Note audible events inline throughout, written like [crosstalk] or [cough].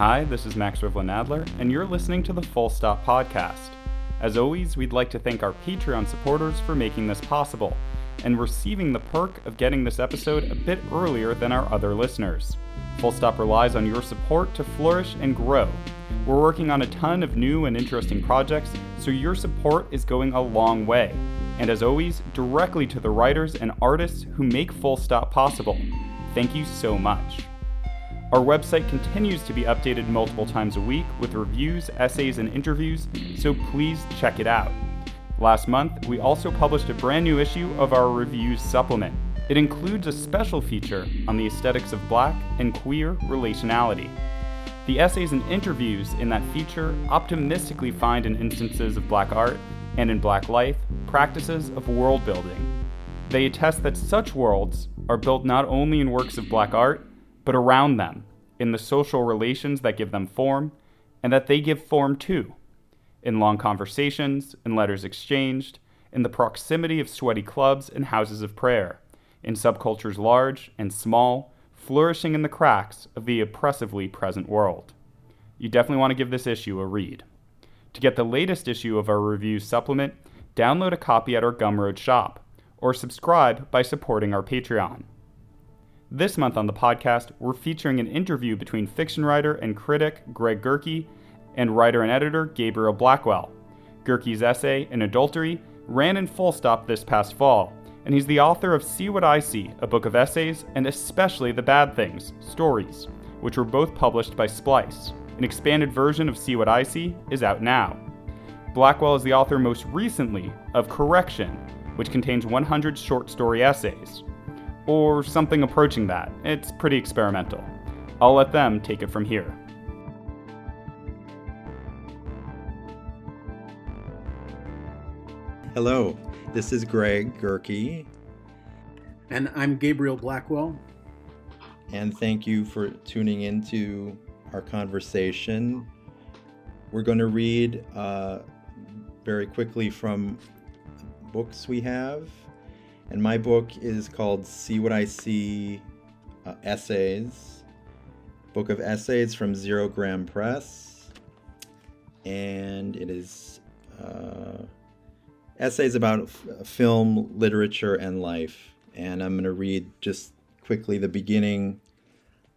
Hi, this is Max Rivlin Adler, and you're listening to the Full Stop Podcast. As always, we'd like to thank our Patreon supporters for making this possible and receiving the perk of getting this episode a bit earlier than our other listeners. Full Stop relies on your support to flourish and grow. We're working on a ton of new and interesting projects, so your support is going a long way. And as always, directly to the writers and artists who make Full Stop possible. Thank you so much. Our website continues to be updated multiple times a week with reviews, essays, and interviews, so please check it out. Last month, we also published a brand new issue of our reviews supplement. It includes a special feature on the aesthetics of black and queer relationality. The essays and interviews in that feature optimistically find in instances of black art and in black life practices of world building. They attest that such worlds are built not only in works of black art, but around them, in the social relations that give them form, and that they give form to, in long conversations, in letters exchanged, in the proximity of sweaty clubs and houses of prayer, in subcultures large and small, flourishing in the cracks of the oppressively present world. You definitely want to give this issue a read. To get the latest issue of our review supplement, download a copy at our Gumroad shop, or subscribe by supporting our Patreon. This month on the podcast, we're featuring an interview between fiction writer and critic Greg Gerke and writer and editor Gabriel Blackwell. Gerke's essay, An Adultery, ran in full stop this past fall, and he's the author of See What I See, a book of essays, and especially The Bad Things, stories, which were both published by Splice. An expanded version of See What I See is out now. Blackwell is the author most recently of Correction, which contains 100 short story essays or something approaching that. It's pretty experimental. I'll let them take it from here. Hello, this is Greg Gerke. And I'm Gabriel Blackwell. And thank you for tuning into our conversation. We're going to read uh, very quickly from books we have and my book is called See What I See uh, Essays, book of essays from Zerogram Press. And it is uh, essays about f- film, literature, and life. And I'm going to read just quickly the beginning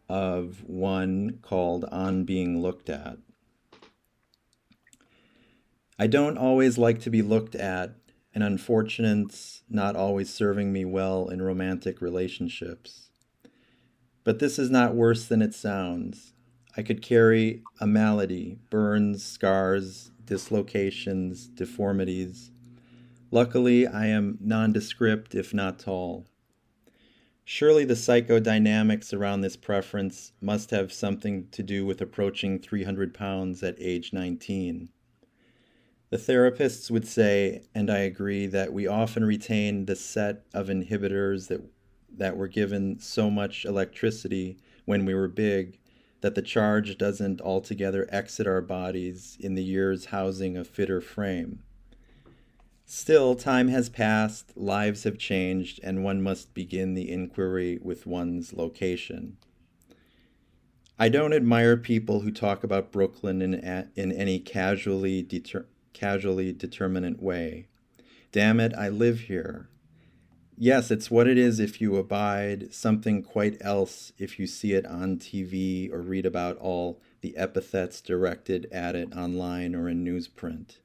of one called On Being Looked At. I don't always like to be looked at and unfortunates not always serving me well in romantic relationships. But this is not worse than it sounds. I could carry a malady, burns, scars, dislocations, deformities. Luckily, I am nondescript, if not tall. Surely the psychodynamics around this preference must have something to do with approaching 300 pounds at age 19. The therapists would say, and I agree, that we often retain the set of inhibitors that, that were given so much electricity when we were big that the charge doesn't altogether exit our bodies in the years housing a fitter frame. Still, time has passed, lives have changed, and one must begin the inquiry with one's location. I don't admire people who talk about Brooklyn in, in any casually deter- casually determinate way. Damn it, I live here. Yes, it's what it is if you abide, something quite else if you see it on TV or read about all the epithets directed at it online or in newsprint.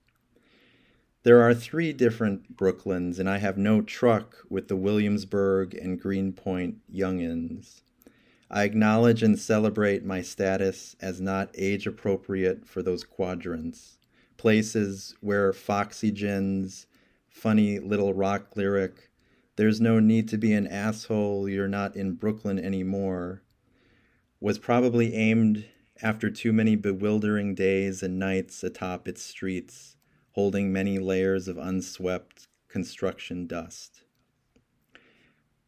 There are three different Brooklyns, and I have no truck with the Williamsburg and Greenpoint youngins. I acknowledge and celebrate my status as not age appropriate for those quadrants places where Foxygen's funny little rock lyric, There's no need to be an asshole, you're not in Brooklyn anymore, was probably aimed after too many bewildering days and nights atop its streets, holding many layers of unswept construction dust.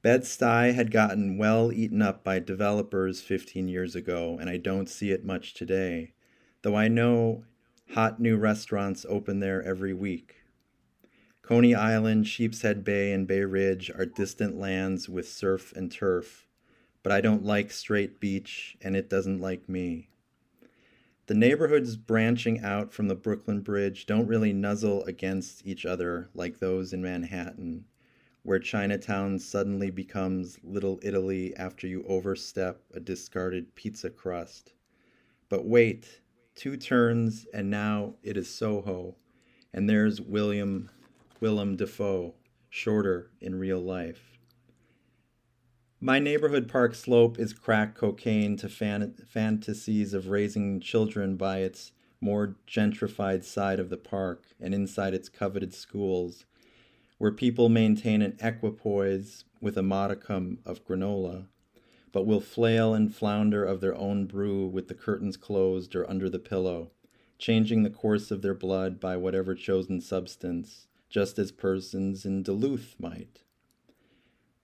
Bed-Stuy had gotten well eaten up by developers 15 years ago, and I don't see it much today, though I know Hot new restaurants open there every week. Coney Island, Sheepshead Bay, and Bay Ridge are distant lands with surf and turf, but I don't like straight beach, and it doesn't like me. The neighborhoods branching out from the Brooklyn Bridge don't really nuzzle against each other like those in Manhattan, where Chinatown suddenly becomes Little Italy after you overstep a discarded pizza crust. But wait, two turns, and now it is Soho, and there's William Willem Dafoe, shorter in real life. My neighborhood park slope is crack cocaine to fan- fantasies of raising children by its more gentrified side of the park and inside its coveted schools, where people maintain an equipoise with a modicum of granola, but will flail and flounder of their own brew with the curtains closed or under the pillow, changing the course of their blood by whatever chosen substance, just as persons in Duluth might.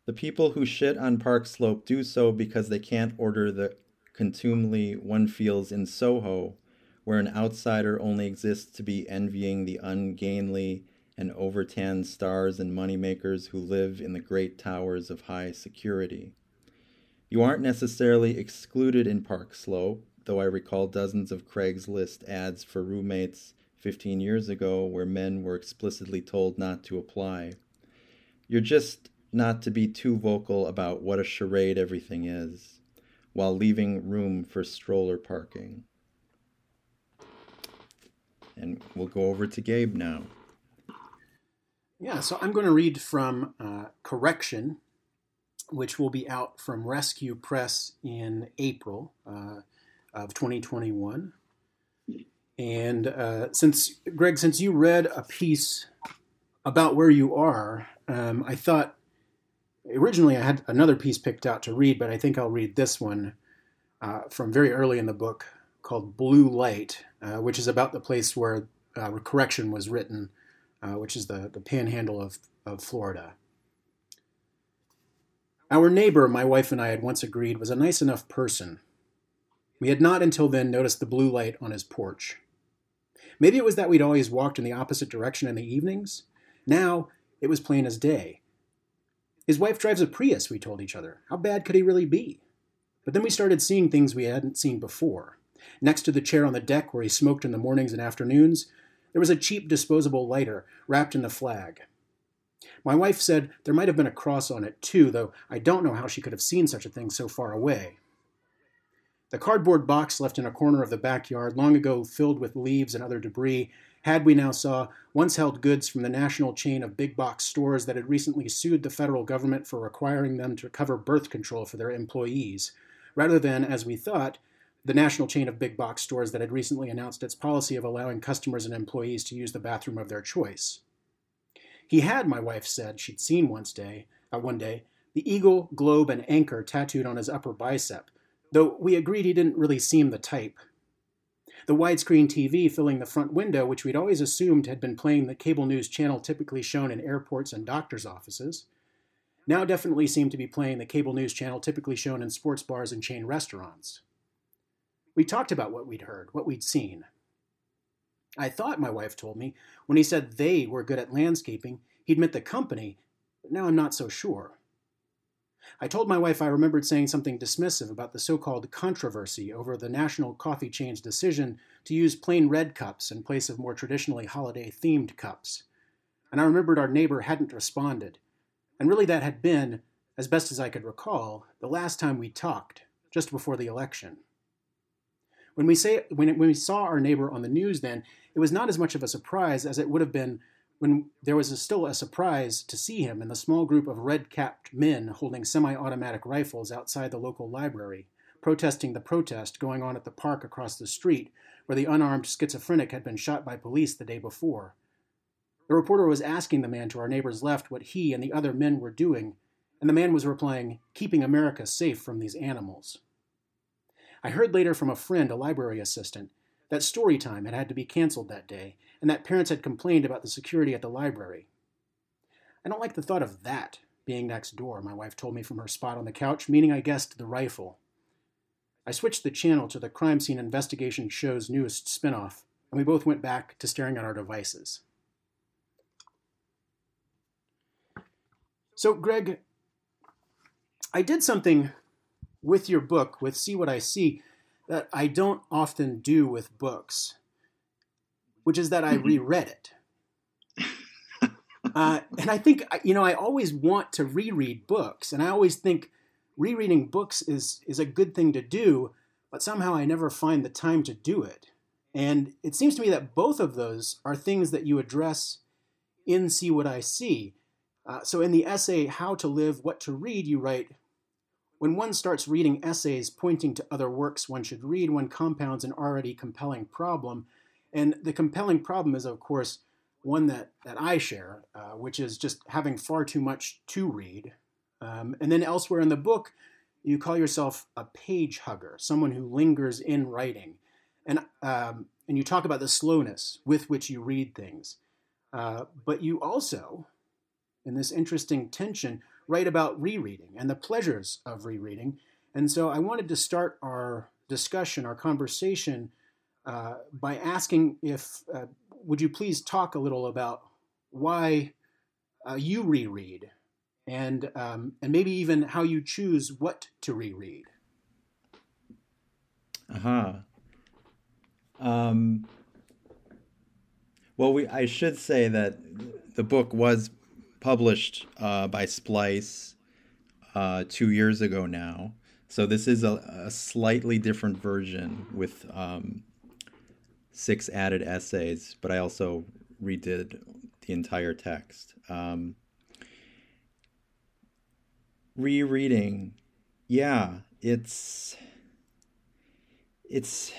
The people who shit on Park Slope do so because they can't order the contumely one feels in Soho, where an outsider only exists to be envying the ungainly and overtanned stars and moneymakers who live in the great towers of high security. You aren't necessarily excluded in Park Slope, though I recall dozens of Craigslist ads for roommates 15 years ago where men were explicitly told not to apply. You're just not to be too vocal about what a charade everything is, while leaving room for stroller parking. And we'll go over to Gabe now. Yeah, so I'm going to read from uh, Correction, which will be out from Rescue Press in April uh, of 2021. And uh, since, Greg, since you read a piece about where you are, um, I thought originally I had another piece picked out to read, but I think I'll read this one uh, from very early in the book called Blue Light, uh, which is about the place where uh, Correction was written, uh, which is the, the panhandle of, of Florida. Our neighbor, my wife and I had once agreed, was a nice enough person. We had not until then noticed the blue light on his porch. Maybe it was that we'd always walked in the opposite direction in the evenings. Now it was plain as day. His wife drives a Prius, we told each other. How bad could he really be? But then we started seeing things we hadn't seen before. Next to the chair on the deck where he smoked in the mornings and afternoons, there was a cheap disposable lighter wrapped in a flag. My wife said there might have been a cross on it too, though I don't know how she could have seen such a thing so far away. The cardboard box left in a corner of the backyard, long ago filled with leaves and other debris, had, we now saw, once held goods from the national chain of big box stores that had recently sued the federal government for requiring them to cover birth control for their employees, rather than, as we thought, the national chain of big box stores that had recently announced its policy of allowing customers and employees to use the bathroom of their choice. He had, my wife said, she'd seen once day, uh, one day, the eagle, globe, and anchor tattooed on his upper bicep, though we agreed he didn't really seem the type. The widescreen TV filling the front window, which we'd always assumed had been playing the cable news channel typically shown in airports and doctors' offices, now definitely seemed to be playing the cable news channel typically shown in sports bars and chain restaurants. We talked about what we'd heard, what we'd seen. I thought, my wife told me, when he said they were good at landscaping, he'd meant the company, but now I'm not so sure. I told my wife I remembered saying something dismissive about the so called controversy over the national coffee chain's decision to use plain red cups in place of more traditionally holiday themed cups. And I remembered our neighbor hadn't responded. And really, that had been, as best as I could recall, the last time we talked, just before the election. When we, say, when, when we saw our neighbor on the news then, it was not as much of a surprise as it would have been when there was a, still a surprise to see him and the small group of red capped men holding semi automatic rifles outside the local library, protesting the protest going on at the park across the street where the unarmed schizophrenic had been shot by police the day before. The reporter was asking the man to our neighbor's left what he and the other men were doing, and the man was replying, Keeping America safe from these animals. I heard later from a friend, a library assistant, that story time had had to be canceled that day, and that parents had complained about the security at the library. I don't like the thought of that being next door, my wife told me from her spot on the couch, meaning I guessed the rifle. I switched the channel to the crime scene investigation show's newest spinoff, and we both went back to staring at our devices. So, Greg, I did something with your book, with See What I See, that I don't often do with books, which is that I Mm-hmm. reread it. Uh, and I think you know I always want to reread books, and I always think rereading books is is a good thing to do, but somehow I never find the time to do it. And it seems to me that both of those are things that you address in See What I See. Uh, so in the essay How to Live, What to Read, you write When one starts reading essays pointing to other works one should read, one compounds an already compelling problem. And the compelling problem is, of course, one that, that I share, uh, which is just having far too much to read. Um, and then elsewhere in the book, you call yourself a page hugger, someone who lingers in writing. And, um, and you talk about the slowness with which you read things. Uh, but you also, in this interesting tension, write about rereading and the pleasures of rereading. And so I wanted to start our discussion, our conversation, uh, by asking if, uh, would you please talk a little about why uh, you reread and, um, and maybe even how you choose what to reread? Uh-huh. Um, well, we I should say that the book was published uh, by Splice uh, two years ago now. So this is a, a slightly different version with um, six added essays, but I also redid the entire text. Um, rereading, yeah, it's it's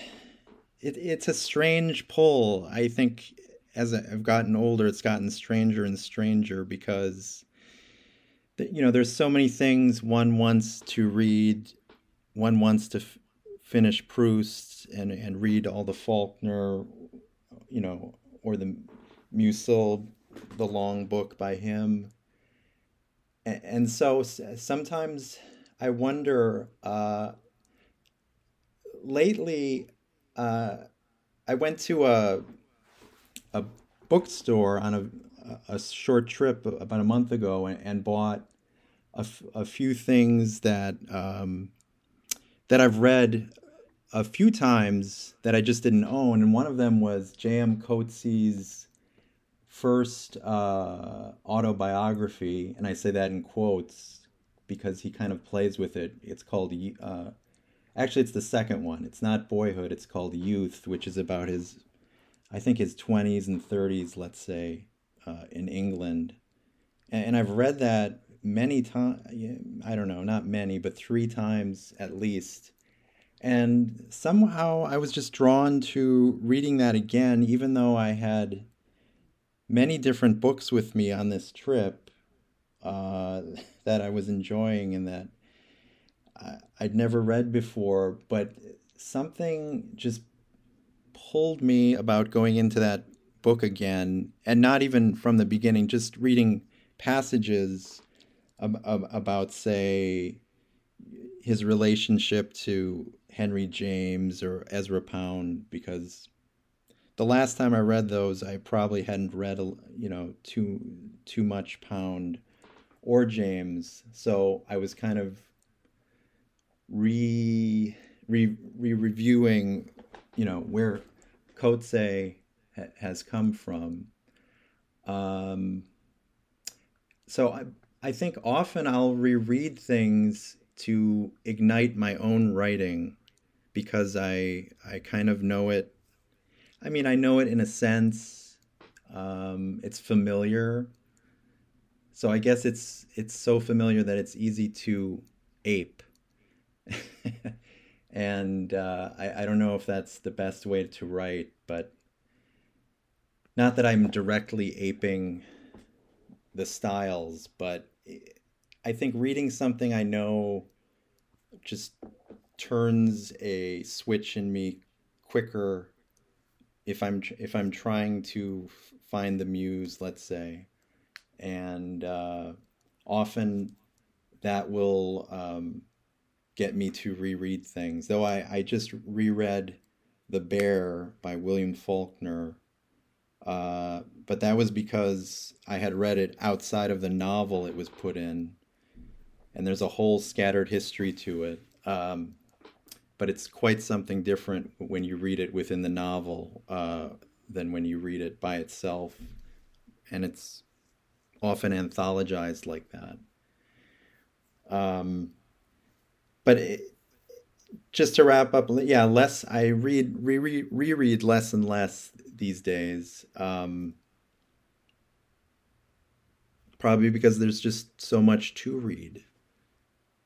it, it's a strange pull. I think as I've gotten older, it's gotten stranger and stranger because you know there's so many things one wants to read. One wants to f- finish Proust and and read all the Faulkner, you know, or the Musil, the long book by him. And, and so sometimes I wonder. Uh, lately uh, I went to a a bookstore on a, a short trip about a month ago and, and bought a, f- a few things that um, that I've read a few times that I just didn't own, and one of them was J.M. Coetzee's first uh, autobiography, and I say that in quotes because he kind of plays with it. It's called uh, Actually, it's the second one. It's not Boyhood. It's called Youth, which is about his, I think his twenties and thirties, let's say, uh, in England. And, and, I've read that many times. I don't know, not many, but three times at least. And somehow I was just drawn to reading that again, even though I had many different books with me on this trip uh, [laughs] that I was enjoying and that I'd never read before, but something just pulled me about going into that book again, and not even from the beginning, just reading passages ab- ab- about, say, his relationship to Henry James or Ezra Pound, because the last time I read those, I probably hadn't read, you know, too too much Pound or James, so I was kind of re re, re reviewing, you know, where Ha- has come from. Um, so I I think often I'll reread things to ignite my own writing because I I kind of know it. I mean, I know it in a sense. Um, it's familiar. So I guess it's it's so familiar that it's easy to ape. [laughs] and uh, I, I don't know if that's the best way to write, but not that I'm directly aping the styles, but I think reading something I know just turns a switch in me quicker if I'm if I'm trying to find the muse, let's say, and uh, often that will um, get me to reread things. Though I, I just reread The Bear by William Faulkner, uh, but that was because I had read it outside of the novel it was put in, and there's a whole scattered history to it. Um, but it's quite something different when you read it within the novel uh, than when you read it by itself, and it's often anthologized like that. Um, but it, just to wrap up, yeah, less I read reread reread less and less these days. Um, probably because there's just so much to read.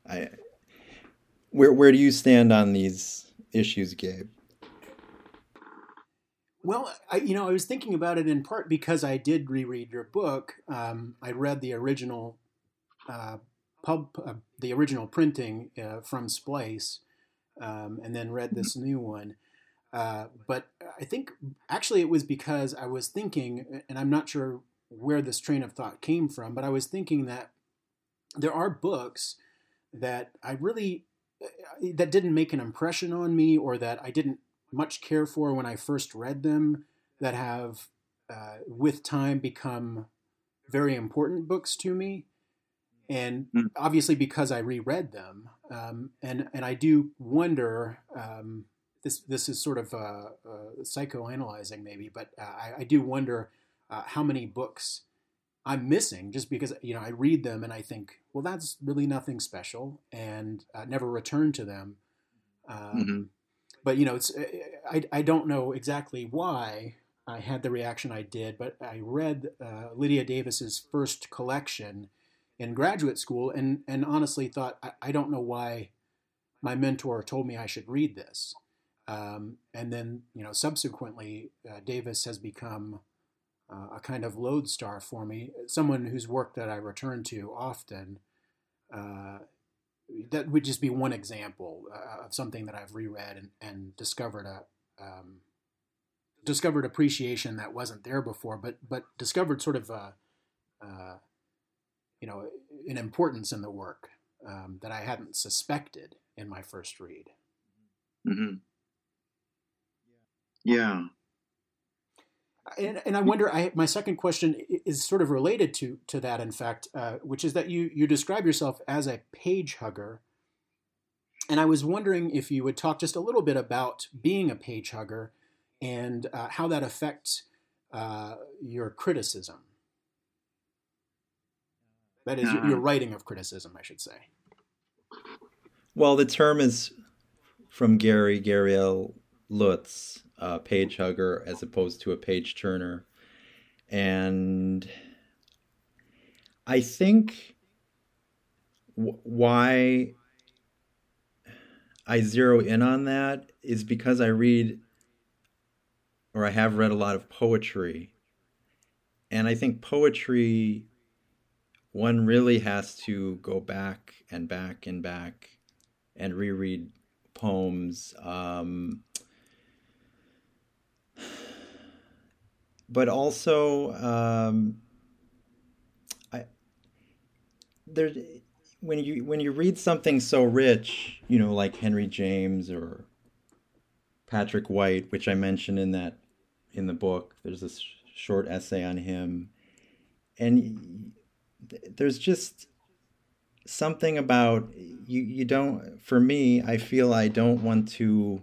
I where where do you stand on these issues, Gabe? Well, I, you know, I was thinking about it in part because I did reread your book. Um, I read the original uh, pub, uh, the original printing uh, from Splice, um, and then read this new one. Uh, but I think actually it was because I was thinking, and I'm not sure where this train of thought came from, but I was thinking that there are books that I really uh, that didn't make an impression on me, or that I didn't much care for when I first read them, that have uh, with time become very important books to me and mm. obviously because I reread them, um, and and I do wonder. Um, this this is sort of uh, uh, psychoanalyzing maybe, but uh, I, I, do wonder uh, how many books I'm missing just because you know I read them and I think, well, that's really nothing special, and never return to them. Um, mm-hmm. But you know, it's I I don't know exactly why I had the reaction I did, but I read uh, Lydia Davis's first collection in graduate school and, and honestly thought, I, I don't know why my mentor told me I should read this. Um, and then, you know, subsequently, uh, Davis has become uh, a kind of lodestar for me, someone whose work that I return to often. Uh, that would just be one example uh, of something that I've reread and, and discovered a um, discovered appreciation that wasn't there before, but but discovered sort of a, uh, you know, an importance in the work um, that I hadn't suspected in my first read. Mm-hmm. Yeah. And, and I wonder. I, my second question is sort of related to to that. In fact, uh, which is that you you describe yourself as a page hugger, and I was wondering if you would talk just a little bit about being a page hugger and uh, how that affects uh, your criticism. That is uh, your writing of criticism, I should say. Well, the term is from Gary Gary L. Lutz, a page hugger, as opposed to a page turner, and I think w- why I zero in on that is because I read or I have read a lot of poetry, and I think poetry one really has to go back and back and back and reread poems. Um, but also, um, I there when you when you read something so rich, you know, like Henry James or Patrick White, which I mentioned in that in the book. There's this short essay on him, and there's just something about you you don't for me i feel i don't want to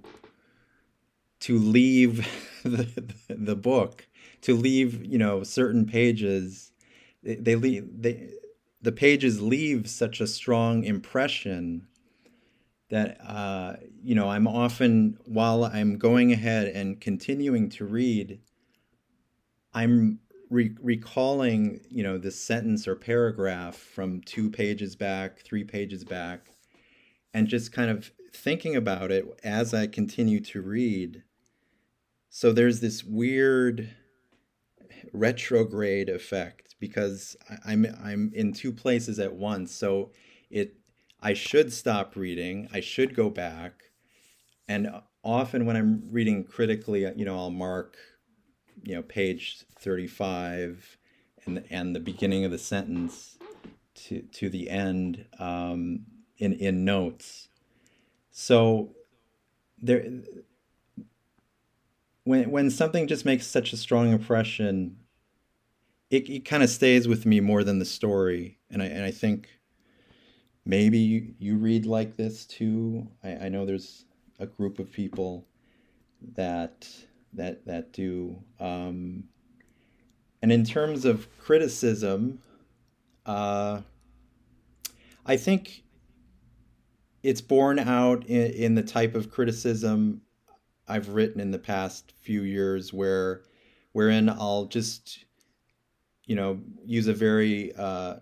to leave [laughs] the, the book to leave you know certain pages. They, they leave they the pages leave such a strong impression that uh, you know i'm often while i'm going ahead and continuing to read i'm re- recalling, you know, this sentence or paragraph from two pages back, three pages back, and just kind of thinking about it as I continue to read. So there's this weird retrograde effect because I'm I'm in two places at once. So it I should stop reading. I should go back. And often when I'm reading critically, you know, I'll mark you know page 35 and and the beginning of the sentence to to the end um, in in notes. So there when when something just makes such a strong impression it, it kind of stays with me more than the story. And I and I think maybe you, you read like this too. I, I know there's a group of people that that that do. Um, and in terms of criticism, uh, I think it's borne out in, in the type of criticism I've written in the past few years, where wherein I'll just you know use a very uh,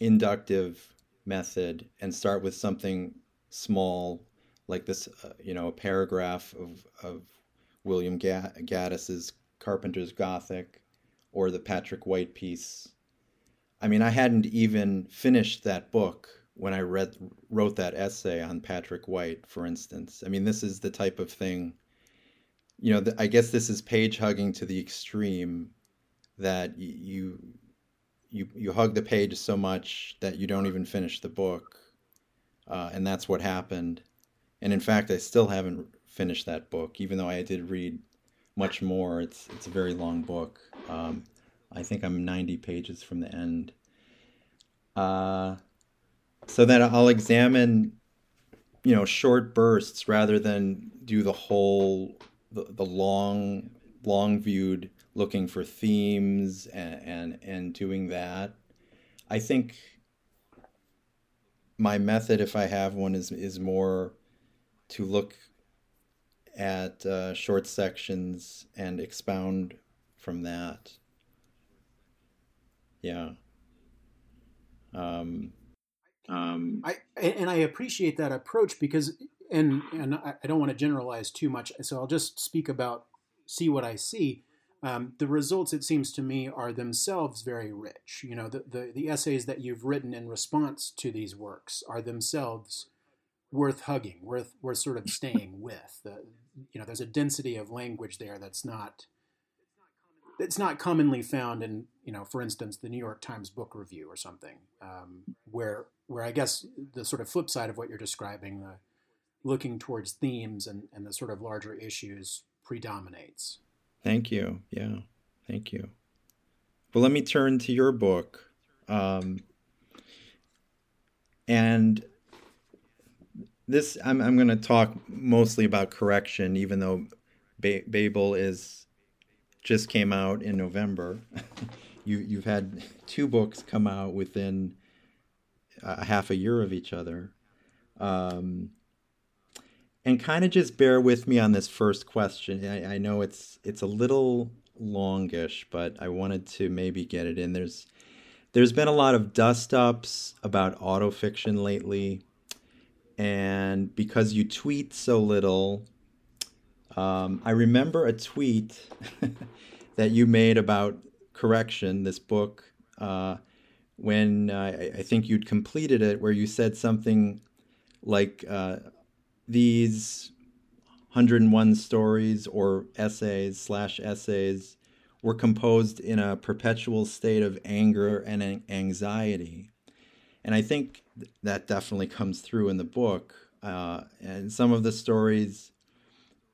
inductive method and start with something small like this uh, you know a paragraph of, of william gaddis's carpenter's gothic or the patrick white piece i mean i hadn't even finished that book when i read wrote that essay on patrick white for instance i mean this is the type of thing you know i guess this is page hugging to the extreme that you you you hug the page so much that you don't even finish the book, uh, and that's what happened. And in fact, I still haven't finished that book, even though I did read much more. It's it's a very long book. Um, I think I'm 90 pages from the end. Uh, so that I'll examine, you know, short bursts rather than do the whole the, the long long viewed looking for themes and, and, and doing that. I think my method, if I have one, is is more to look at uh, short sections and expound from that. Yeah. Um, um, I and I appreciate that approach because and and I don't want to generalize too much, so I'll just speak about see what I see um, the results, it seems to me, are themselves very rich. You know, the, the, the, essays that you've written in response to these works are themselves worth hugging, worth, worth sort of staying with. The, you know, there's a density of language there that's not it's not commonly found in, you know, for instance, the New York Times Book Review or something, um, where where I guess the sort of flip side of what you're describing, the looking towards themes and, and the sort of larger issues predominates. Thank you. Yeah. Thank you. Well, let me turn to your book. Um, and this, I'm, I'm going to talk mostly about correction, even though ba- Babel is just came out in November. [laughs] you, you've had two books come out within a half a year of each other. Um, and kind of just bear with me on this first question. I, I, know it's it's a little longish, but I wanted to maybe get it in. There's there's been a lot of dust ups about autofiction lately, and because you tweet so little, um, I remember a tweet [laughs] that you made about correction, this book, uh, when uh, I think you'd completed it, where you said something like. Uh, these 101 stories or essays slash essays were composed in a perpetual state of anger and anxiety. And I think that definitely comes through in the book. Uh, and some of the stories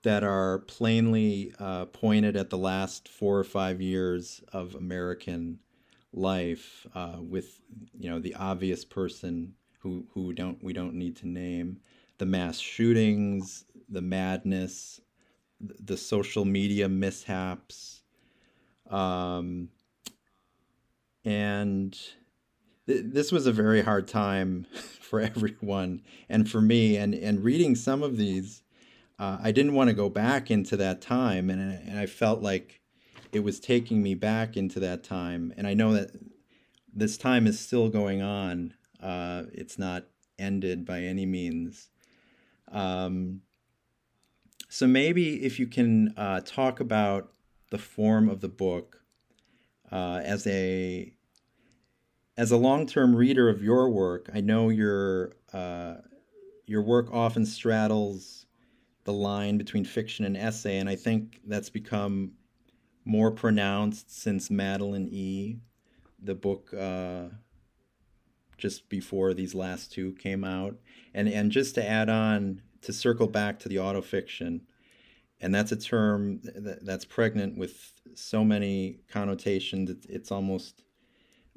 that are plainly uh, pointed at the last four or five years of American life, uh, with you know the obvious person who who don't we don't need to name, the mass shootings, the madness, the social media mishaps, um, and th- this was a very hard time [laughs] for everyone and for me. And and reading some of these, uh, I didn't want to go back into that time, and and I felt like it was taking me back into that time. And I know that this time is still going on. Uh, it's not ended by any means. Um, so maybe if you can uh, talk about the form of the book uh, as a as a long-term reader of your work, I know your uh, your work often straddles the line between fiction and essay, and I think that's become more pronounced since Madeleine E, the book uh, just before these last two came out. And and just to add on to circle back to the autofiction, and that's a term that's pregnant with so many connotations. It's almost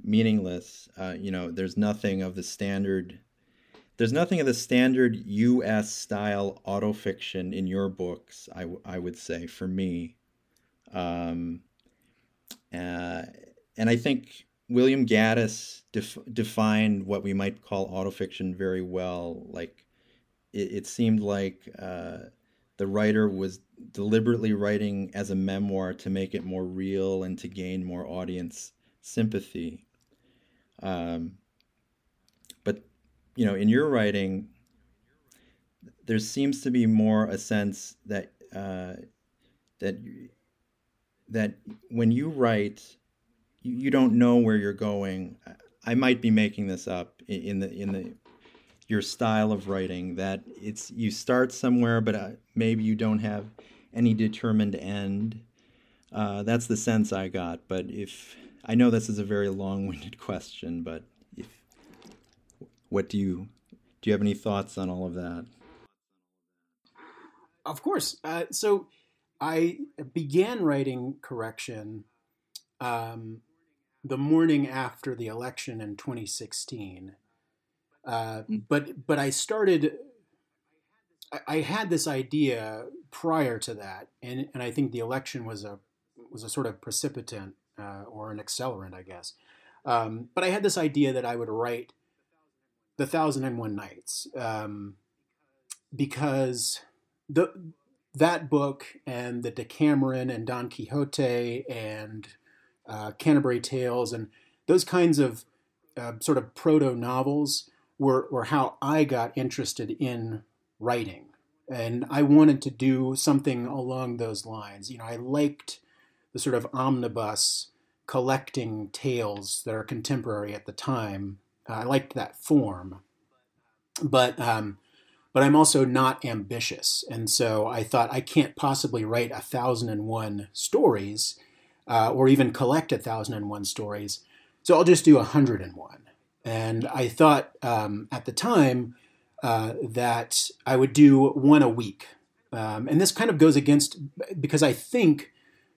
meaningless. Uh, you know, there's nothing of the standard there's nothing of the standard U.S. style autofiction in your books. I, w- I would say for me, um, uh, and I think William Gaddis def- defined what we might call autofiction very well. Like it, it seemed like uh, the writer was deliberately writing as a memoir to make it more real and to gain more audience sympathy. Um, but you know, in your writing, there seems to be more a sense that uh, that that when you write, you, you don't know where you're going. I might be making this up in the in the your style of writing that it's you start somewhere, but uh, maybe you don't have any determined end. Uh, that's the sense I got. But if I know this is a very long-winded [laughs] question, but if what do you do? You have any thoughts on all of that? Of course. Uh, so I began writing correction um, the morning after the election in 2016. Uh, hmm. but but I started. I, I had this idea prior to that, and, and I think the election was a was a sort of precipitant uh, or an accelerant, I guess. Um, but I had this idea that I would write the Thousand and One Nights, um, because the that book and the Decameron and Don Quixote and uh, Canterbury Tales and those kinds of uh, sort of proto novels were, were how I got interested in writing. And I wanted to do something along those lines. You know, I liked sort of omnibus collecting tales that are contemporary at the time I liked that form, but um, but I'm also not ambitious, and so I thought I can't possibly write a thousand and one stories, uh, or even collect a thousand and one stories. So I'll just do a hundred and one. And I thought um, at the time uh, that I would do one a week, um, and this kind of goes against because I think.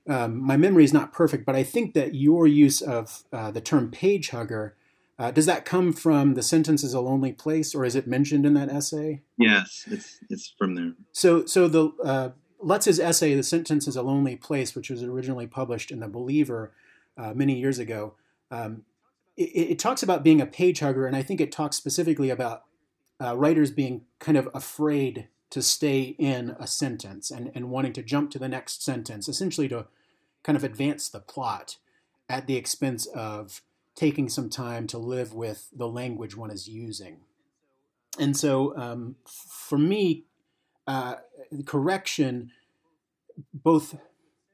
Um, my memory is not perfect, but I think that your use of uh, the term page hugger uh, does that come from the sentence is a lonely place, or is it mentioned in that essay? Yes, it's it's from there. So so the uh, Lutz's essay, "The Sentence Is a Lonely Place," which was originally published in the Believer uh, many years ago, um, it, it, talks about being a page hugger, and I think it talks specifically about uh, writers being kind of afraid to stay in a sentence and, and wanting to jump to the next sentence, essentially to kind of advance the plot at the expense of taking some time to live with the language one is using. And so, um, for me, uh, correction both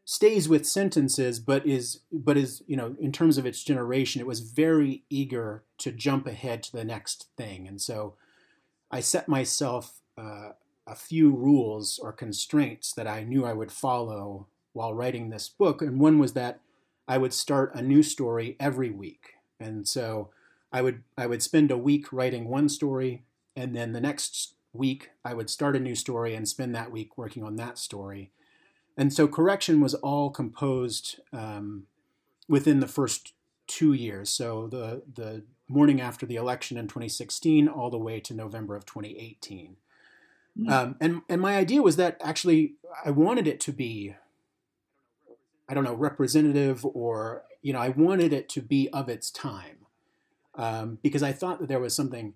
stays with sentences, but is but is you know in terms of its generation, it was very eager to jump ahead to the next thing, and so I set myself uh, a few rules or constraints that I knew I would follow while writing this book, and one was that I would start a new story every week. And so I would I would spend a week writing one story and then the next week I would start a new story and spend that week working on that story. And so correction was all composed um, within the first two years. So the the morning after the election in 2016, all the way to November of 2018. Mm. Um, and and my idea was that actually I wanted it to be I don't know, representative or, you know, I wanted it to be of its time um, because I thought that there was something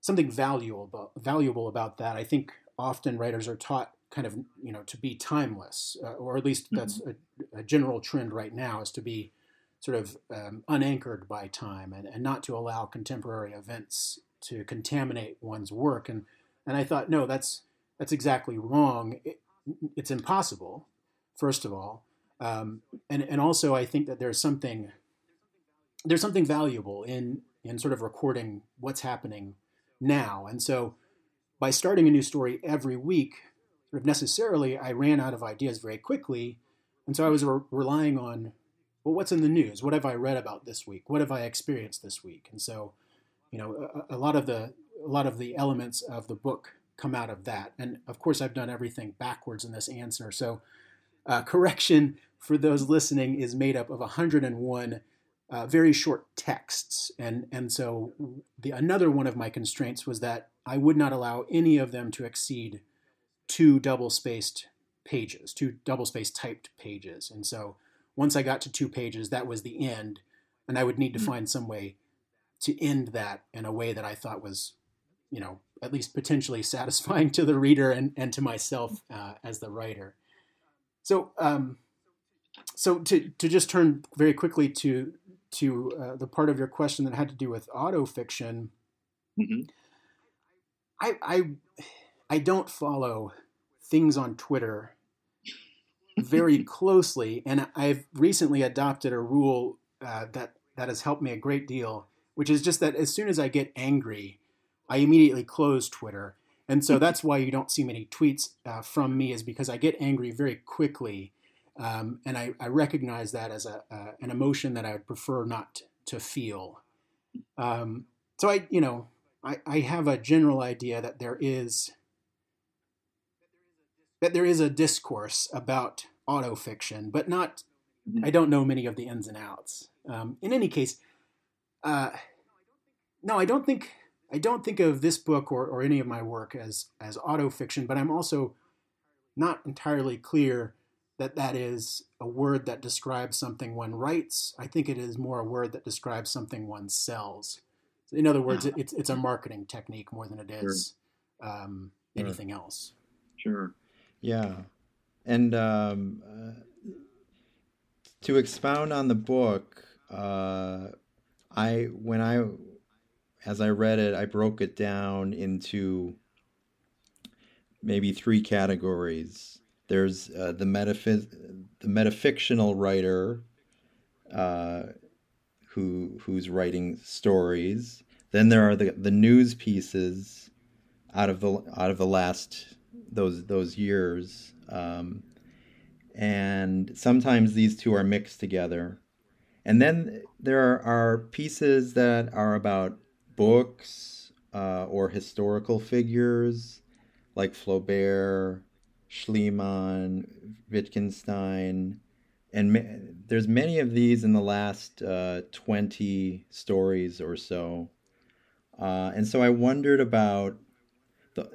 something valuable valuable about that. I think often writers are taught kind of, you know, to be timeless, uh, or at least that's mm-hmm. a, a, general trend right now is to be sort of um, unanchored by time and, and not to allow contemporary events to contaminate one's work. And and I thought, no, that's that's exactly wrong. It, it's impossible, first of all. Um, and and also I think that there's something there's something valuable in in sort of recording what's happening now. And so by starting a new story every week, sort of necessarily I ran out of ideas very quickly, and so I was re- relying on well, what's in the news? What have I read about this week? What have I experienced this week? And so, you know, a, a lot of the a lot of the elements of the book come out of that. And of course, I've done everything backwards in this answer. So, uh, [laughs] correction for those listening is made up of 101 uh, very short texts, and and so the another one of my constraints was that I would not allow any of them to exceed two double spaced pages, two double spaced typed pages, and so once I got to two pages, that was the end, and I would need to mm-hmm. find some way to end that in a way that I thought was, you know, at least potentially [laughs] satisfying to the reader and, and to myself uh, as the writer. So, um, so to, to just turn very quickly to to uh, the part of your question that had to do with autofiction, mm-hmm. I, I I don't follow things on Twitter very [laughs] closely, and I've recently adopted a rule uh, that that has helped me a great deal, which is just that as soon as I get angry, I immediately close Twitter. And so that's why you don't see many tweets uh, from me, is because I get angry very quickly. Um, and I, I, recognize that as a, uh, an emotion that I would prefer not to feel. Um, so I, you know, I, I have a general idea that there is that there is a discourse about autofiction, but not. Mm-hmm. I don't know many of the ins and outs. Um, in any case, uh, no, I don't think I don't think of this book or, or any of my work as as autofiction, but I'm also not entirely clear that that is a word that describes something one writes. I think it is more a word that describes something one sells. In other words, it, it's it's a marketing technique more than it is sure. um, anything sure. else. Sure. Yeah, and um, uh, to expound on the book, uh, I when I as I read it, I broke it down into maybe three categories. There's uh, the metaphys- the metafictional writer uh, who who's writing stories. Then there are the, the news pieces out of the out of the last those those years, um, and sometimes these two are mixed together. And then there are pieces that are about books uh, or historical figures like Flaubert, Schliemann, Wittgenstein, and ma- there's many of these in the last uh, 20 stories or so. Uh, and so I wondered about the,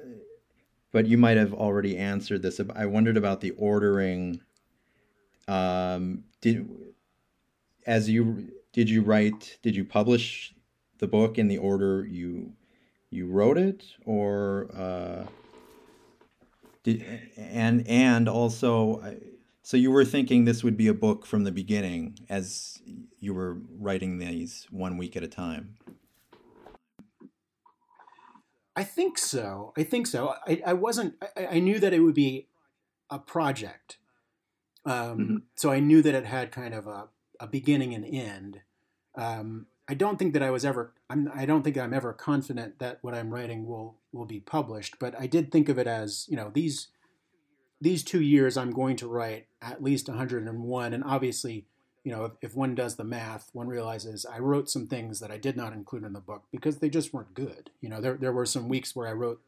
but you might have already answered this. I wondered about the ordering. Um, did as you did you write? Did you publish the book in the order you you wrote it, or uh, did and and also? So you were thinking this would be a book from the beginning as you were writing these one week at a time. I think so. I think so. I, I wasn't. I, I, knew that it would be a project, um, mm-hmm. so I knew that it had kind of a, a beginning and end. Um, I don't think that I was ever. I'm, I don't think I'm ever confident that what I'm writing will will be published. But I did think of it as you know these these two years I'm going to write at least 101, and obviously, you know, if, if one does the math, one realizes I wrote some things that I did not include in the book because they just weren't good. You know, there there were some weeks where I wrote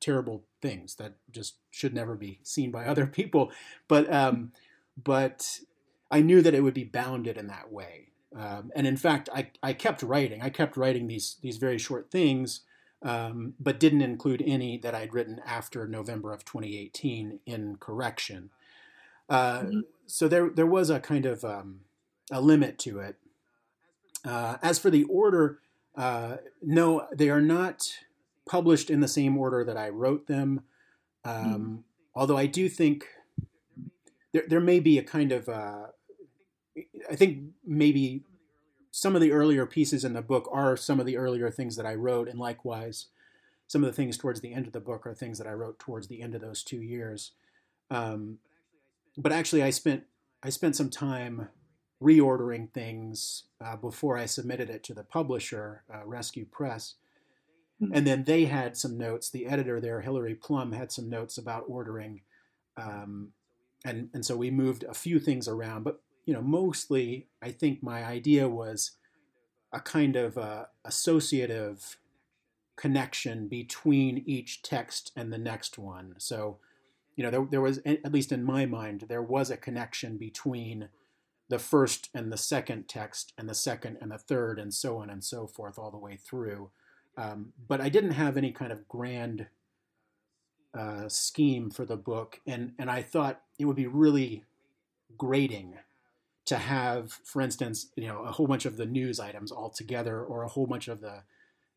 terrible things that just should never be seen by [laughs] other people, but um, but I knew that it would be bounded in that way. Um, and in fact, I, I kept writing. I kept writing these these very short things, um, but didn't include any that I'd written after November of 2018 in correction. Uh, mm-hmm. So there there was a kind of um, a limit to it. Uh, as for the order, uh, no, they are not published in the same order that I wrote them. Mm-hmm. Although I do think there there may be a kind of uh, I think maybe some of the earlier pieces in the book are some of the earlier things that I wrote, and likewise, some of the things towards the end of the book are things that I wrote towards the end of those two years. Um, but actually, I spent I spent some time reordering things uh, before I submitted it to the publisher, uh, Rescue Press. Mm-hmm. And then they had some notes. The editor there, Hilary Plum, had some notes about ordering, um, and and so we moved a few things around. But you know, mostly I think my idea was a kind of uh, associative connection between each text and the next one. So, you know, there, there was, at least in my mind, there was a connection between the first and the second text and the second and the third and so on and so forth all the way through. Um, but I didn't have any kind of grand uh, scheme for the book, and and I thought it would be really grating to have, for instance, you know, a whole bunch of the news items all together, or a whole bunch of the,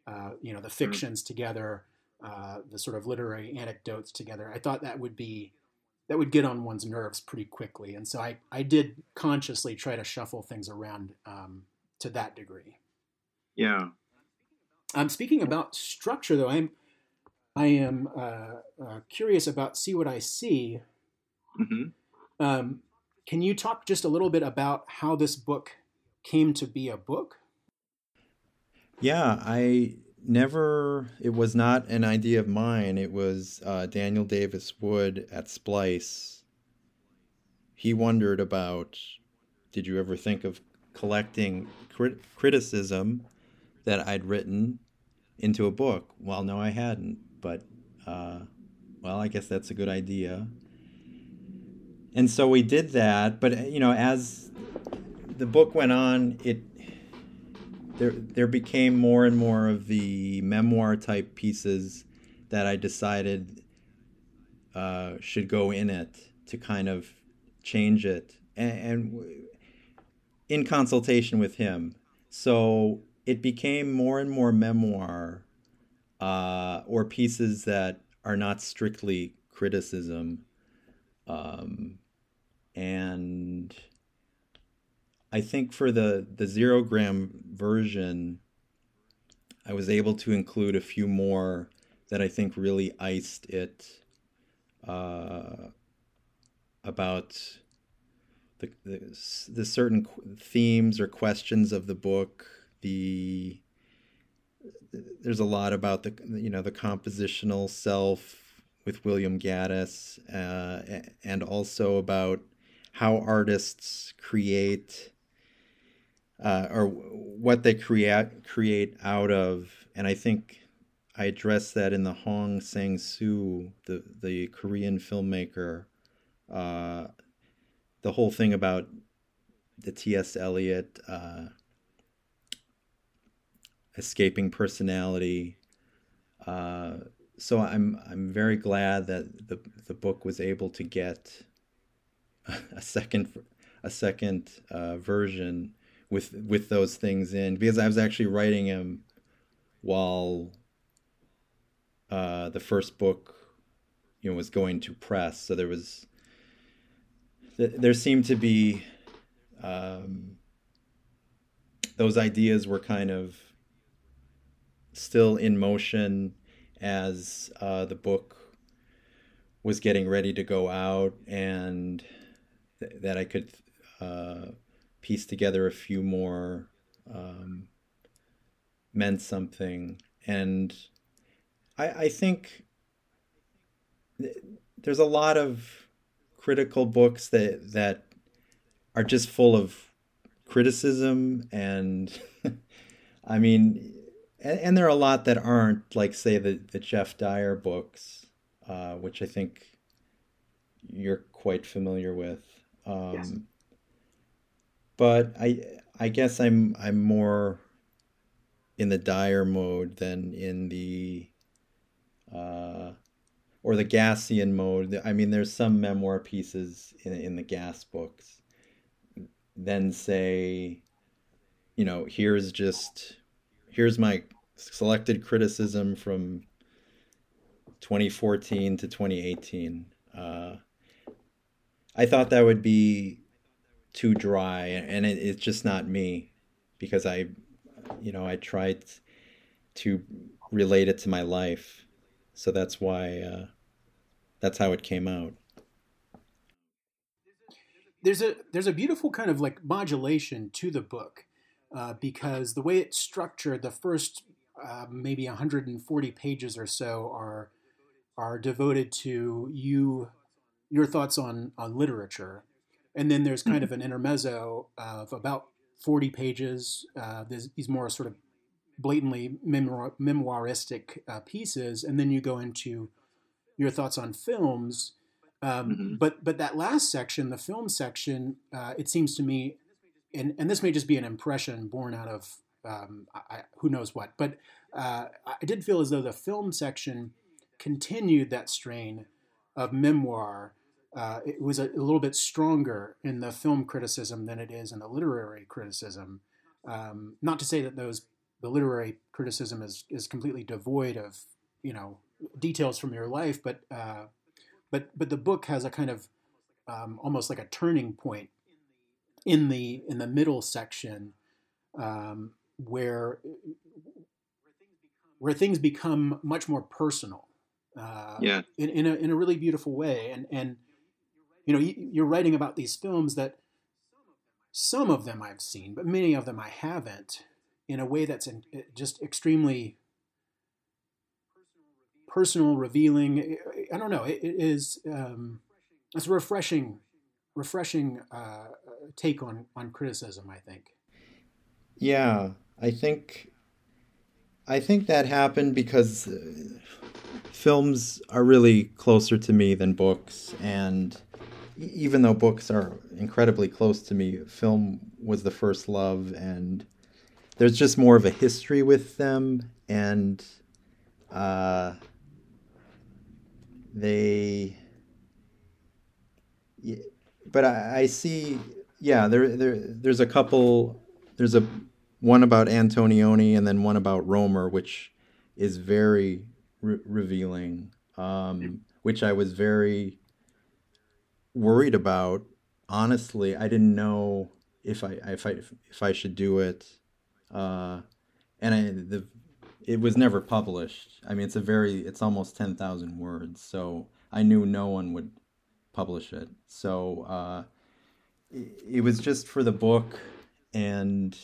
uh, you know, the mm-hmm. fictions together, uh, the sort of literary anecdotes together. I thought that would be that would get on one's nerves pretty quickly, and so I I did consciously try to shuffle things around um, to that degree. Yeah. I'm um, speaking about structure, though. I'm I am uh, uh, curious about see what I see. Mm-hmm. Um, can you talk just a little bit about how this book came to be a book? Yeah, I never. It was not an idea of mine. It was uh, Daniel Davis Wood at Splice. He wondered about. Did you ever think of collecting crit- criticism that I'd written into a book? Well, no, I hadn't but uh, well, I guess that's a good idea. And so we did that, but you know, as the book went on, it there there became more and more of the memoir type pieces that I decided uh, should go in it to kind of change it, and, and in consultation with him. So it became more and more memoir uh, or pieces that are not strictly criticism. Um, and I think for the, the Zerogram version, I was able to include a few more that I think really iced it uh, about the, the, the certain themes or questions of the book, the there's a lot about the you know the compositional self with William Gaddis, uh, and also about how artists create uh, or what they create create out of. And I think I addressed that in the Hong Sang Soo, the the Korean filmmaker. Uh, the whole thing about the T.S. Eliot uh, escaping personality. Uh, so I'm I'm very glad that the the book was able to get [laughs] a second a second uh, version with with those things in because I was actually writing him while uh, the first book you know was going to press. So there was there seemed to be um, those ideas were kind of still in motion as uh, the book was getting ready to go out and th- that I could uh, piece together a few more um, meant something. And I, I think th- there's a lot of critical books that, that are just full of criticism and [laughs] I mean, and, and, there are a lot that aren't, like say the the Geoff Dyer books, uh, which I think you're quite familiar with. Um, yes. But I I guess I'm I'm more in the Dyer mode than in the uh, or the Gassian mode. I mean, there's some memoir pieces in in the Gass books. Then say, you know, here's just here's my selected criticism from 2014 to 2018. Uh, I thought that would be too dry, and it, it's just not me because I, you know, I tried to relate it to my life, so that's why uh, that's how it came out. There's a there's a beautiful kind of like modulation to the book uh, because the way it's structured, the first uh, maybe 140 pages or so are are devoted to you your thoughts on on literature, and then there's kind of an intermezzo of about 40 pages. Uh, these more sort of blatantly memoir, memoiristic uh, pieces, and then you go into your thoughts on films. Um, mm-hmm. But but that last section, the film section, uh, it seems to me, and and this may just be an impression born out of um, I, who knows what, but uh, I did feel as though the film section continued that strain of memoir. Uh, it was a, a, little bit stronger in the film criticism than it is in the literary criticism. Um, not to say that those the literary criticism is is completely devoid of you know details from your life, but uh, but but the book has a kind of um, almost like a turning point in the in the middle section um, where where things become much more personal. Uh, yeah. In, in a in a really beautiful way, and and you know you're writing about these films that some of them I've seen, but many of them I haven't, in a way that's just extremely personal, revealing. I don't know. it, it is um, it's a refreshing, refreshing uh, take on on criticism. I think. Yeah, I think. I think that happened because uh, films are really closer to me than books, and even though books are incredibly close to me, film was the first love, and there's just more of a history with them, and uh, they but I, I, see yeah there there there's a couple there's a one about Antonioni and then one about Rohmer, which is very re- revealing um, which I was very worried about honestly I didn't know if I if I if I should do it uh, and I the it was never published. I mean, it's a very, it's almost 10,000 words. So I knew no one would publish it. So uh, it, it was just for the book. And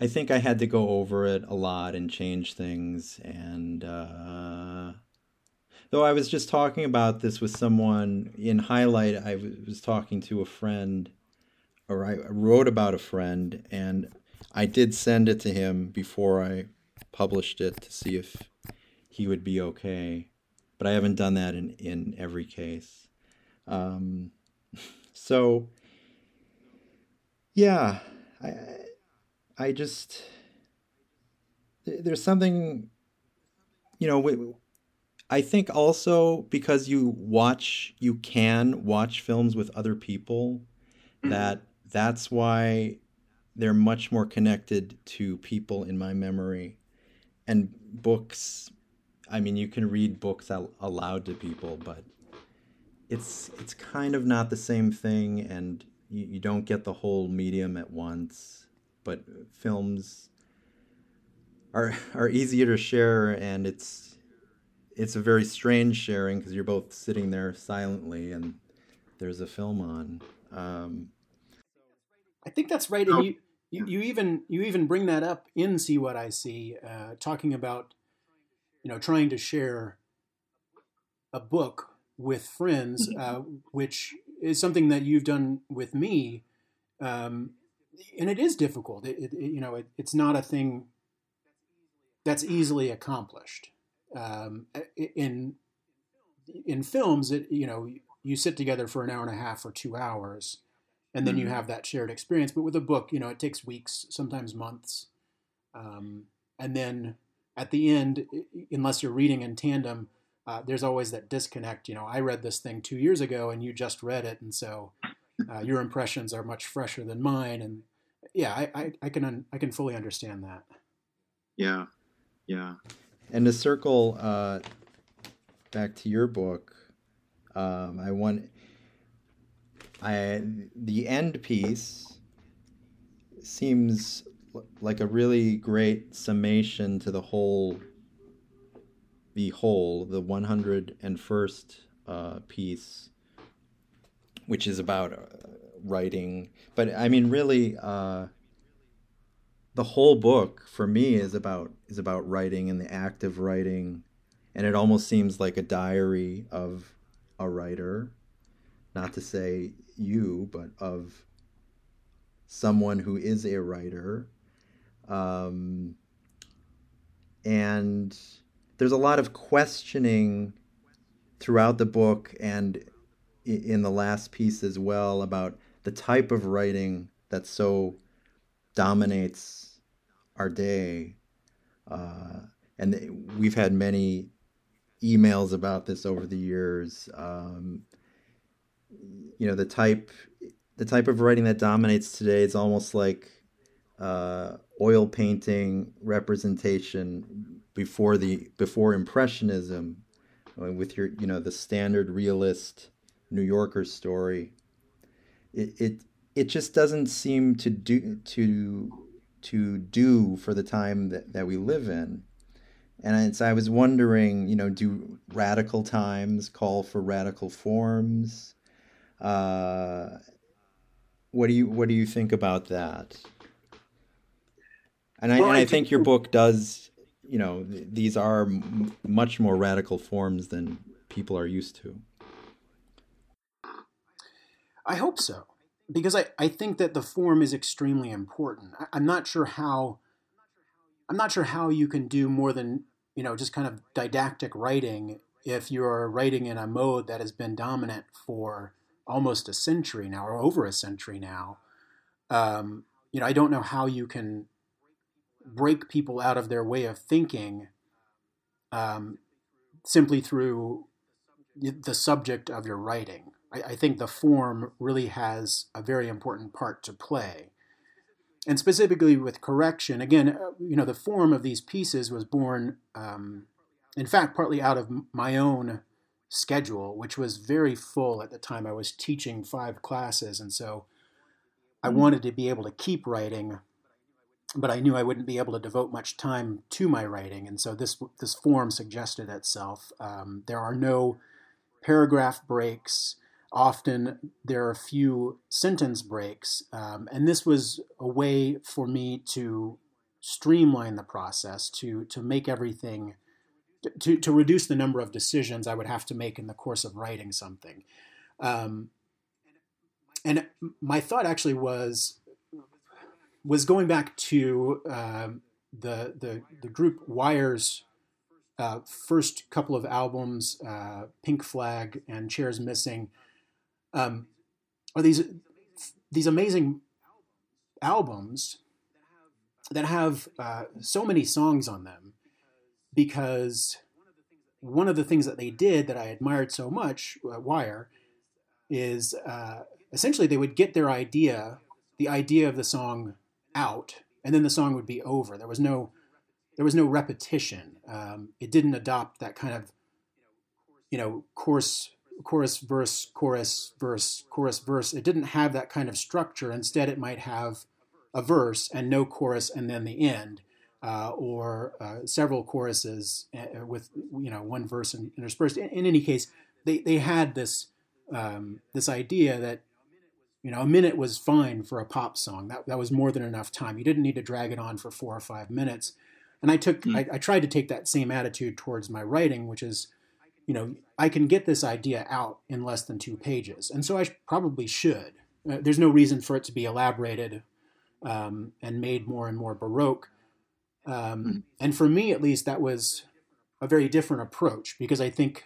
I think I had to go over it a lot and change things. And uh, though I was just talking about this with someone in Highlight, I was talking to a friend, or I wrote about a friend, and I did send it to him before I published it to see if he would be okay, but I haven't done that in, in every case. Um, [laughs] so, yeah, I, I just, there's something, you know, I think also because you watch, you can watch films with other people, mm-hmm. that that's why they're much more connected to people in my memory and books i mean you can read books out aloud to people but it's it's kind of not the same thing and you, you don't get the whole medium at once but films are are easier to share and it's it's a very strange sharing because you're both sitting there silently and there's a film on um, I think that's right. And you, you, you even you even bring that up in see what I see, uh, talking about you know trying to share a book with friends, mm-hmm. uh, which is something that you've done with me, um, and it is difficult. It, it, you know, it, it's not a thing that's easily accomplished. Um, in in films, it you know you sit together for an hour and a half or two hours and then mm-hmm. you have that shared experience. But with a book, you know, it takes weeks, sometimes months, um, and then at the end, unless you're reading in tandem, uh, there's always that disconnect. You know, I read this thing two years ago, and you just read it, and so uh, your impressions are much fresher than mine. And yeah, I, I, I can un- I can fully understand that. Yeah, yeah. And to circle uh, back to your book, um, I want I the end piece seems like a really great summation to the whole the whole the 101st uh, piece which is about uh, writing. But i mean really uh, the whole book for me is about is about writing and the act of writing and it almost seems like a diary of a writer not to say you, but of someone who is a writer. Um, and there's a lot of questioning throughout the book and in the last piece as well about the type of writing that so dominates our day. Uh, and we've had many emails about this over the years. Um, you know, the type the type of writing that dominates today is almost like uh, oil painting representation before the before impressionism with your you know the standard realist New Yorker story. It it it just doesn't seem to do to to do for the time that, that we live in. And so I was wondering, you know, do radical times call for radical forms? Uh, what do you what do you think about that? And I, well, and I, I think, think your book does, you know, th- these are m- much more radical forms than people are used to. I hope so, because I, I think that the form is extremely important. I, I'm not sure how. I'm not sure how you can do more than you know just kind of didactic writing if you're writing in a mode that has been dominant for almost a century now or over a century now. Um, you know, I don't know how you can break people out of their way of thinking um, simply through the subject of your writing. I, I, think the form really has a very important part to play. And specifically with correction, again, uh, you know, the form of these pieces was born, um, in fact, partly out of my own schedule, which was very full at the time. I was teaching five classes, and so I mm-hmm. wanted to be able to keep writing but I knew I wouldn't be able to devote much time to my writing, and so this this form suggested itself. Um, there are no paragraph breaks. Often there are a few sentence breaks, um, and this was a way for me to streamline the process, to to make everything, to to reduce the number of decisions I would have to make in the course of writing something. Um, and my thought actually was was going back to um, the, the the group Wire's uh, first couple of albums, uh, Pink Flag and Chairs Missing, um, are these these amazing albums that have uh, so many songs on them because one of the things that they did that I admired so much, uh, Wire, is uh, essentially they would get their idea, the idea of the song out, and then the song would be over. There was no there was no repetition. Um, it didn't adopt that kind of you know chorus chorus verse chorus verse chorus verse. It didn't have that kind of structure. Instead, it might have a verse and no chorus and then the end. Uh, or uh, several choruses uh, with you know one verse interspersed. In, in, any case, they, they had this um, this idea that you know, a minute was fine for a pop song. That, that was more than enough time. You didn't need to drag it on for four or five minutes. And I took, mm. I, I tried to take that same attitude towards my writing, which is, you know, I can get this idea out in less than two pages. And so I probably should. Uh, there's no reason for it to be elaborated um, and made more and more baroque. Um, mm. And for me, at least, that was a very different approach because I think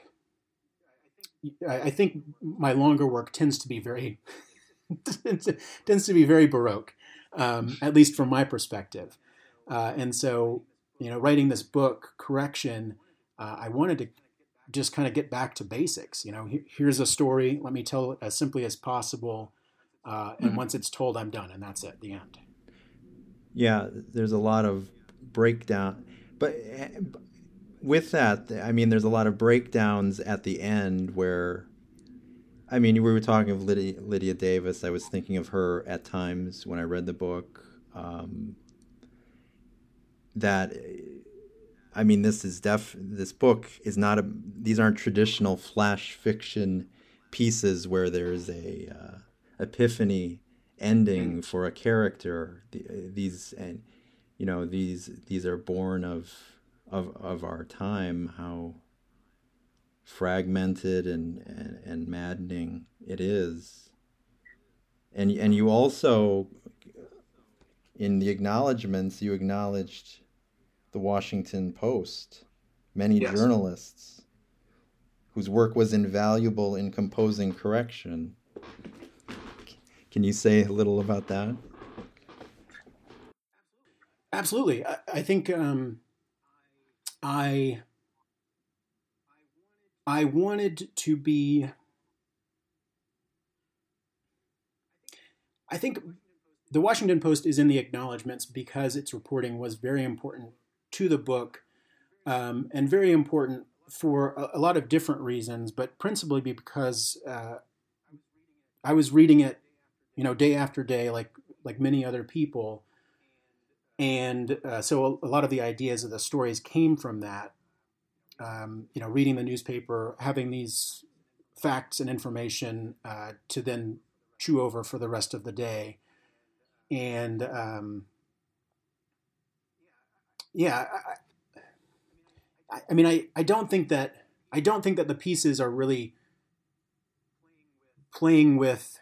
I think my longer work tends to be very [laughs] tends to be very baroque, um, at least from my perspective. Uh, and so, you know, writing this book, Correction, uh, I wanted to just kind of get back to basics. You know, here's a story. Let me tell it as simply as possible. Uh, and mm-hmm. once it's told, I'm done, and that's it. The end. Yeah, there's a lot of breakdown, but eh, with that, I mean, there's a lot of breakdowns at the end where I mean, we were talking of Lydia, Lydia Davis. I was thinking of her at times when I read the book. Um, that, I mean, this is def. This book is not a. These aren't traditional flash fiction pieces where there's a uh, epiphany ending for a character. These and you know these these are born of of of our time. How fragmented and, and, and maddening it is. And, and you also, in the acknowledgments, you acknowledged the Washington Post, many yes. journalists. whose work was invaluable in composing correction. Can you say a little about that? Absolutely. I, I think um, I I wanted to be. I think the Washington Post is in the acknowledgments because its reporting was very important to the book um, and very important for a, a, lot of different reasons, but principally because uh, I was reading it, you know, day after day, like like many other people, and uh, so a, a, lot of the ideas of the stories came from that. Um, you know, reading the newspaper, having these facts and information uh, to then chew over for the rest of the day, and um, yeah, I, I mean, I, I don't think that I don't think that the pieces are really playing with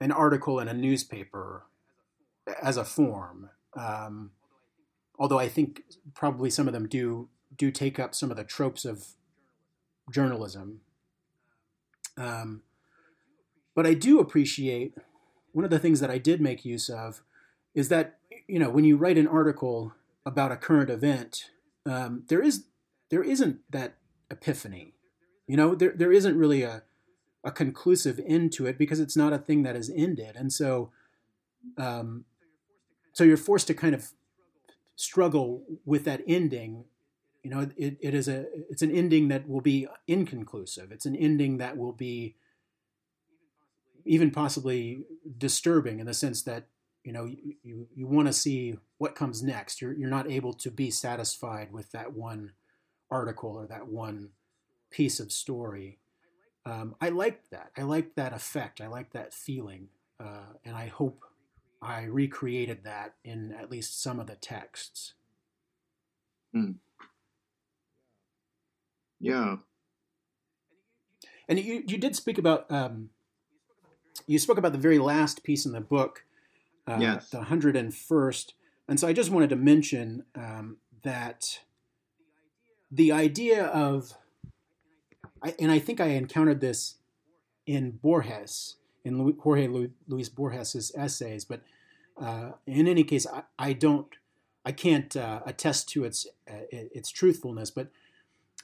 an article in a newspaper as a form. Um, although I think probably some of them do do take up some of the tropes of journalism. Um, but I do appreciate one of the things that I did make use of is that you know when you write an article about a current event, um, there is there isn't that epiphany. You know, there there isn't really a a conclusive end to it because it's not a thing that is ended, and so um, so you're forced to kind of struggle with that ending. You know, it, it is a it's an ending that will be inconclusive. It's an ending that will be even possibly disturbing in the sense that you know you, you, you want to see what comes next. You're, you're not able to be satisfied with that one article or that one piece of story. Um, i like that. I like that effect. I like that feeling uh, and i hope i recreated that in at least some of the texts. Hmm. yeah. And you, you did speak about um, you spoke about the very last piece in the book, uh, yes. the 101st. And so I just wanted to mention um, that the idea of, and I think I encountered this in Borges, in Jorge Luis Borges's essays, but uh, in any case, I, I, don't, I can't uh, attest to its uh, its truthfulness. But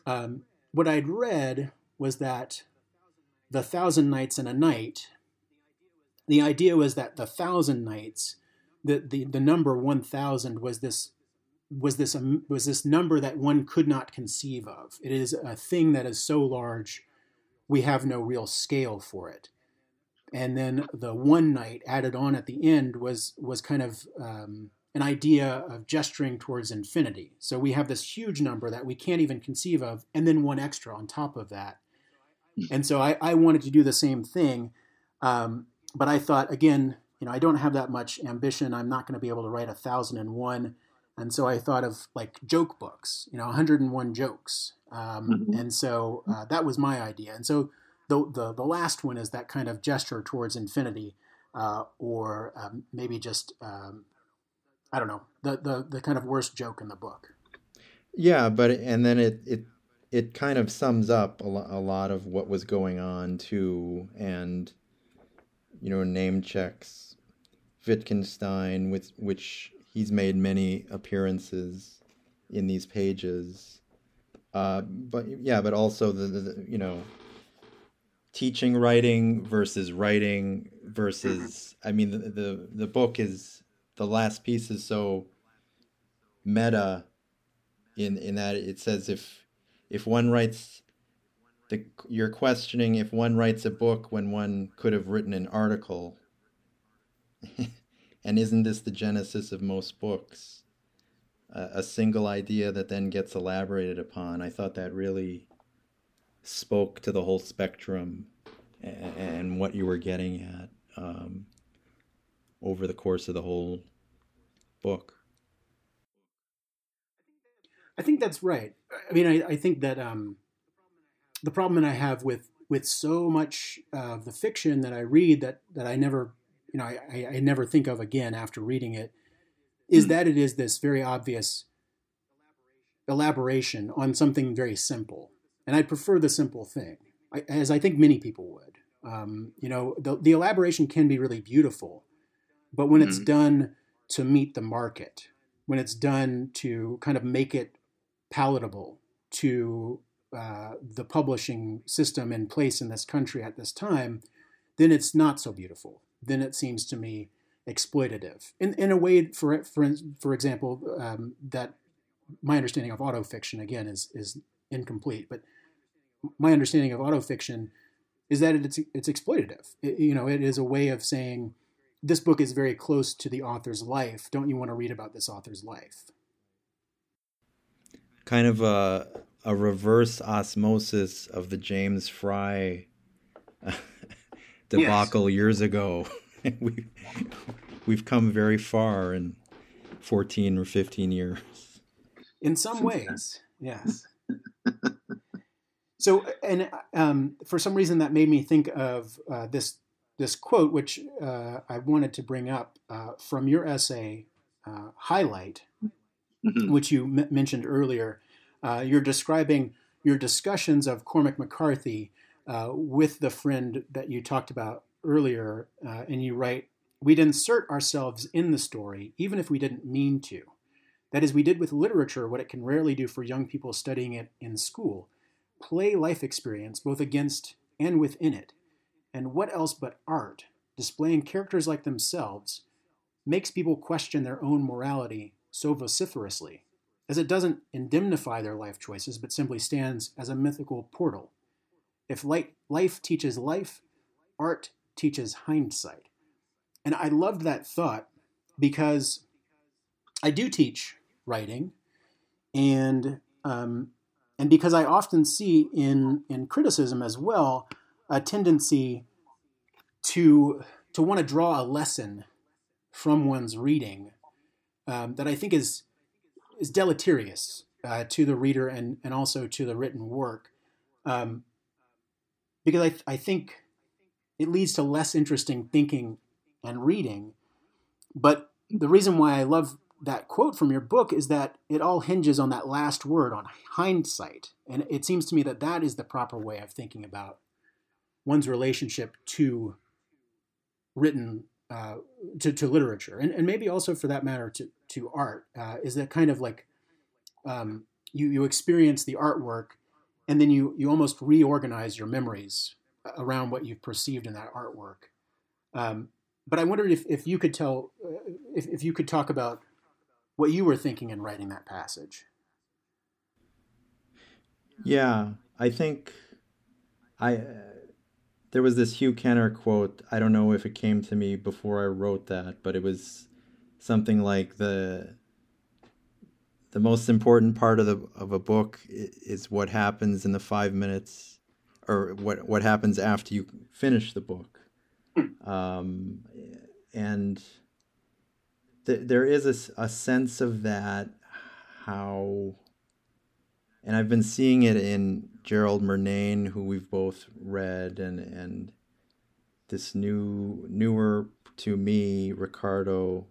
um, what I'd read was that the Thousand Nights and a Night the idea was that the thousand nights, the, the, the number 1000 was this was this um, was this number that one could not conceive of. It is a thing that is so large, we have no real scale for it. And then the one night added on at the end was was kind of um, an idea of gesturing towards infinity. So we have this huge number that we can't even conceive of, and then one extra on top of that. Hmm. And so I, I wanted to do the same thing. Um, but I thought again, you know, I don't have that much ambition. I'm not going to be able to write a thousand and one, and so I thought of like joke books, you know, 101 jokes, um, mm-hmm. and so uh, that was my idea. And so the, the the last one is that kind of gesture towards infinity, uh, or um, maybe just um, I don't know the, the the kind of worst joke in the book. Yeah, but and then it it it kind of sums up a, lo- a lot of what was going on too, and you know, name checks Wittgenstein, with which he's made many appearances in these pages. Uh, but yeah, but also the, the, the, you know teaching writing versus writing versus I mean the, the the book is the last piece is so meta in in that it says if if one writes the, you're questioning if one writes a book when one could have written an article. [laughs] and isn't this the genesis of most books? Uh, a single idea that then gets elaborated upon. I thought that really spoke to the whole spectrum and, and what you were getting at um, over the course of the whole book. I think that's right. I mean, I, I think that um, the problem that I have with with so much of the fiction that I read that that I never you know I, I never think of again after reading it is mm. that it is this very obvious elaboration on something very simple and I'd prefer the simple thing, I, as I think many people would. Um, you know, the, the elaboration can be really beautiful, but when mm-hmm. it's done to meet the market, when it's done to kind of make it palatable to uh, the publishing system in place in this country at this time, then it's not so beautiful. Then it seems to me exploitative in, in a way, for, for, for example, um, that my understanding of autofiction, again, is, is incomplete. But my understanding of autofiction is that it's, it's exploitative. It, you know, it is a way of saying, this book is very close to the author's life. Don't you want to read about this author's life? Kind of a, a reverse osmosis of the James Frey [laughs] debacle yes. years ago. [laughs] we, we've come very far in 14 or 15 years. In some ways, yes. So, and um, for some reason, that made me think of uh, this this quote, which uh, I wanted to bring up uh, from your essay, uh, Highlight, mm-hmm. which you m- mentioned earlier. Uh, you're describing your discussions of Cormac McCarthy uh, with the friend that you talked about earlier, uh, and you write, We'd insert ourselves in the story, even if we didn't mean to. That is, we did with literature what it can rarely do for young people studying it in school. Play life experience both against and within it. And what else but art, displaying characters like themselves, makes people question their own morality so vociferously, as it doesn't indemnify their life choices, but simply stands as a mythical portal. If life teaches life, art teaches hindsight. And I loved that thought because I do teach writing, and um, and because I often see in in criticism as well a tendency to to want to draw a lesson from one's reading um, that I think is is deleterious uh, to the reader and and also to the written work, um, because I I think it leads to less interesting thinking and reading. But the reason why I love that quote from your book is that it all hinges on that last word on hindsight, and it seems to me that that is the proper way of thinking about one's relationship to written uh, to, to literature and, and maybe also for that matter to, to art uh, is that kind of like um, you, you experience the artwork and then you, you almost reorganize your memories around what you've perceived in that artwork. Um, but i wondered if, if you could tell uh, if, if you could talk about what you were thinking in writing that passage. Yeah i think i there was this Hugh Kenner quote. I don't know if it came to me before I wrote that, but it was something like the the most important part of the of a book is what happens in the five minutes, or what what happens after you finish the book, um, and th- there is a, a sense of that how and I've been seeing it in Gerald Murnane, who we've both read, and and this new newer to me Ricardo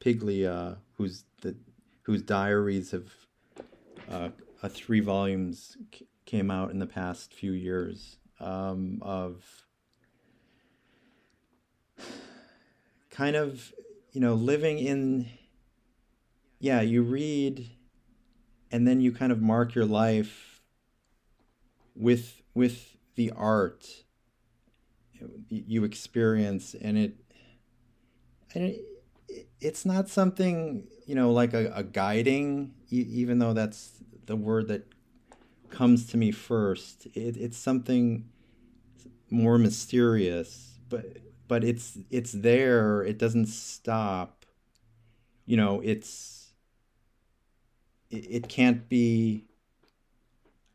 Piglia, who's the whose diaries have uh, a three volumes c- came out in the past few years um, of kind of you know living in yeah you read and then you kind of mark your life with with the art you experience and it and it, it's not something you know like a, a guiding even though that's the word that comes to me first. It, it's something more mysterious but but it's it's there. It doesn't stop. You know it's it, it can't be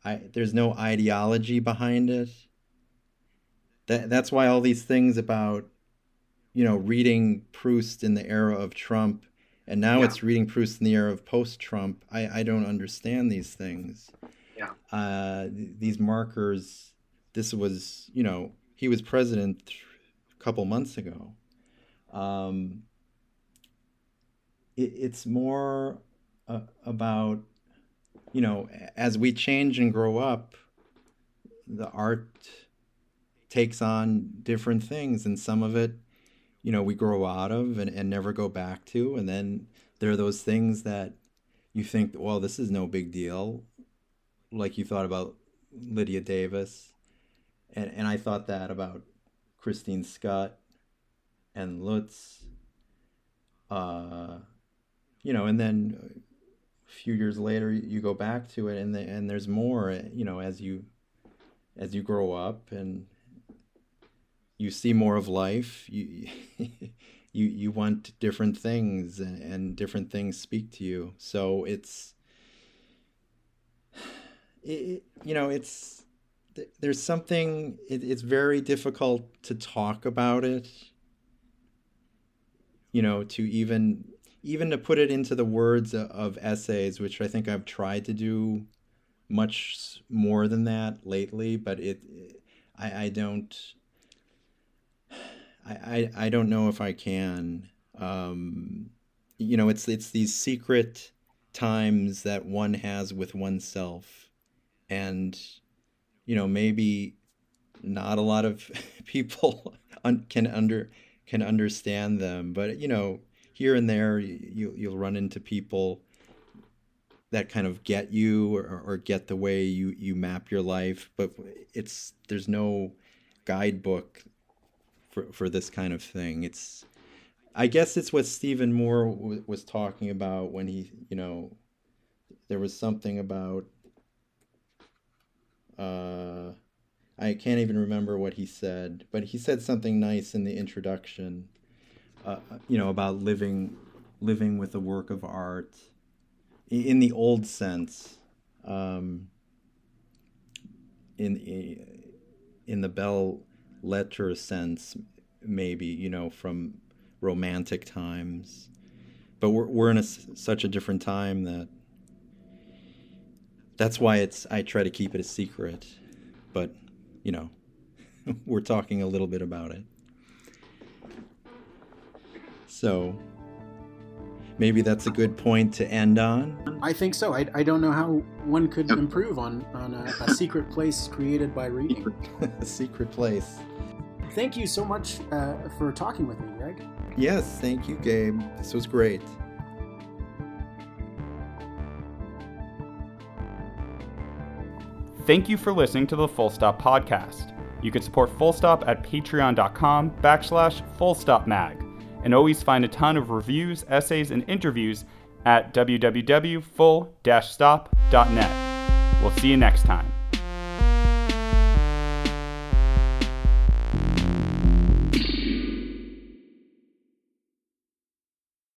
I, there's no ideology behind it. That, that's why all these things about, you know, reading Proust in the era of Trump, and now yeah. it's reading Proust in the era of post-Trump. I, I don't understand these things. Yeah. Uh, these markers. This was, you know, he was president a couple months ago. Um, it, it's more uh, about you know, as we change and grow up, the art takes on different things, and some of it, you know, we grow out of and, and never go back to. And then there are those things that you think, well, this is no big deal, like you thought about Lydia Davis. And, and I thought that about Christine Schutt and Lutz. Uh, you know, and then few years later, you go back to it, and the, and there's more. You know, as you as you grow up and you see more of life, you [laughs] you you want different things, and, and different things speak to you. So it's [sighs] it, you know it's there's something it, it's very difficult to talk about it you know to even even to put it into the words of essays, which I think I've tried to do much more than that lately, but it, I, I don't, I, I, don't know if I can. Um, you know, it's it's these secret times that one has with oneself, and you know maybe not a lot of [laughs] people un- can under can understand them, but you know here and there you you'll run into people that kind of get you or, or get the way you you map your life but it's there's no guidebook for for this kind of thing. It's i guess it's what Steven Moore w- was talking about when he you know there was something about uh i can't even remember what he said but he said something nice in the introduction uh, you know, about living living with a work of art in the old sense, um, in in the belles lettres sense, maybe you know from romantic times, but we're we're in a, such a different time that that's why it's I try to keep it a secret, but you know, [laughs] we're talking a little bit about it. So maybe that's a good point to end on. I think so. I, I don't know how one could improve on, on a, a secret place created by reading. [laughs] a secret place. Thank you so much uh, for talking with me, Greg. Yes, thank you, Gabe. This was great. Thank you for listening to the Full Stop Podcast. You can support Full Stop at patreon.com backslash fullstopmag and always find a ton of reviews, essays, and interviews at www.full-stop.net. We'll see you next time.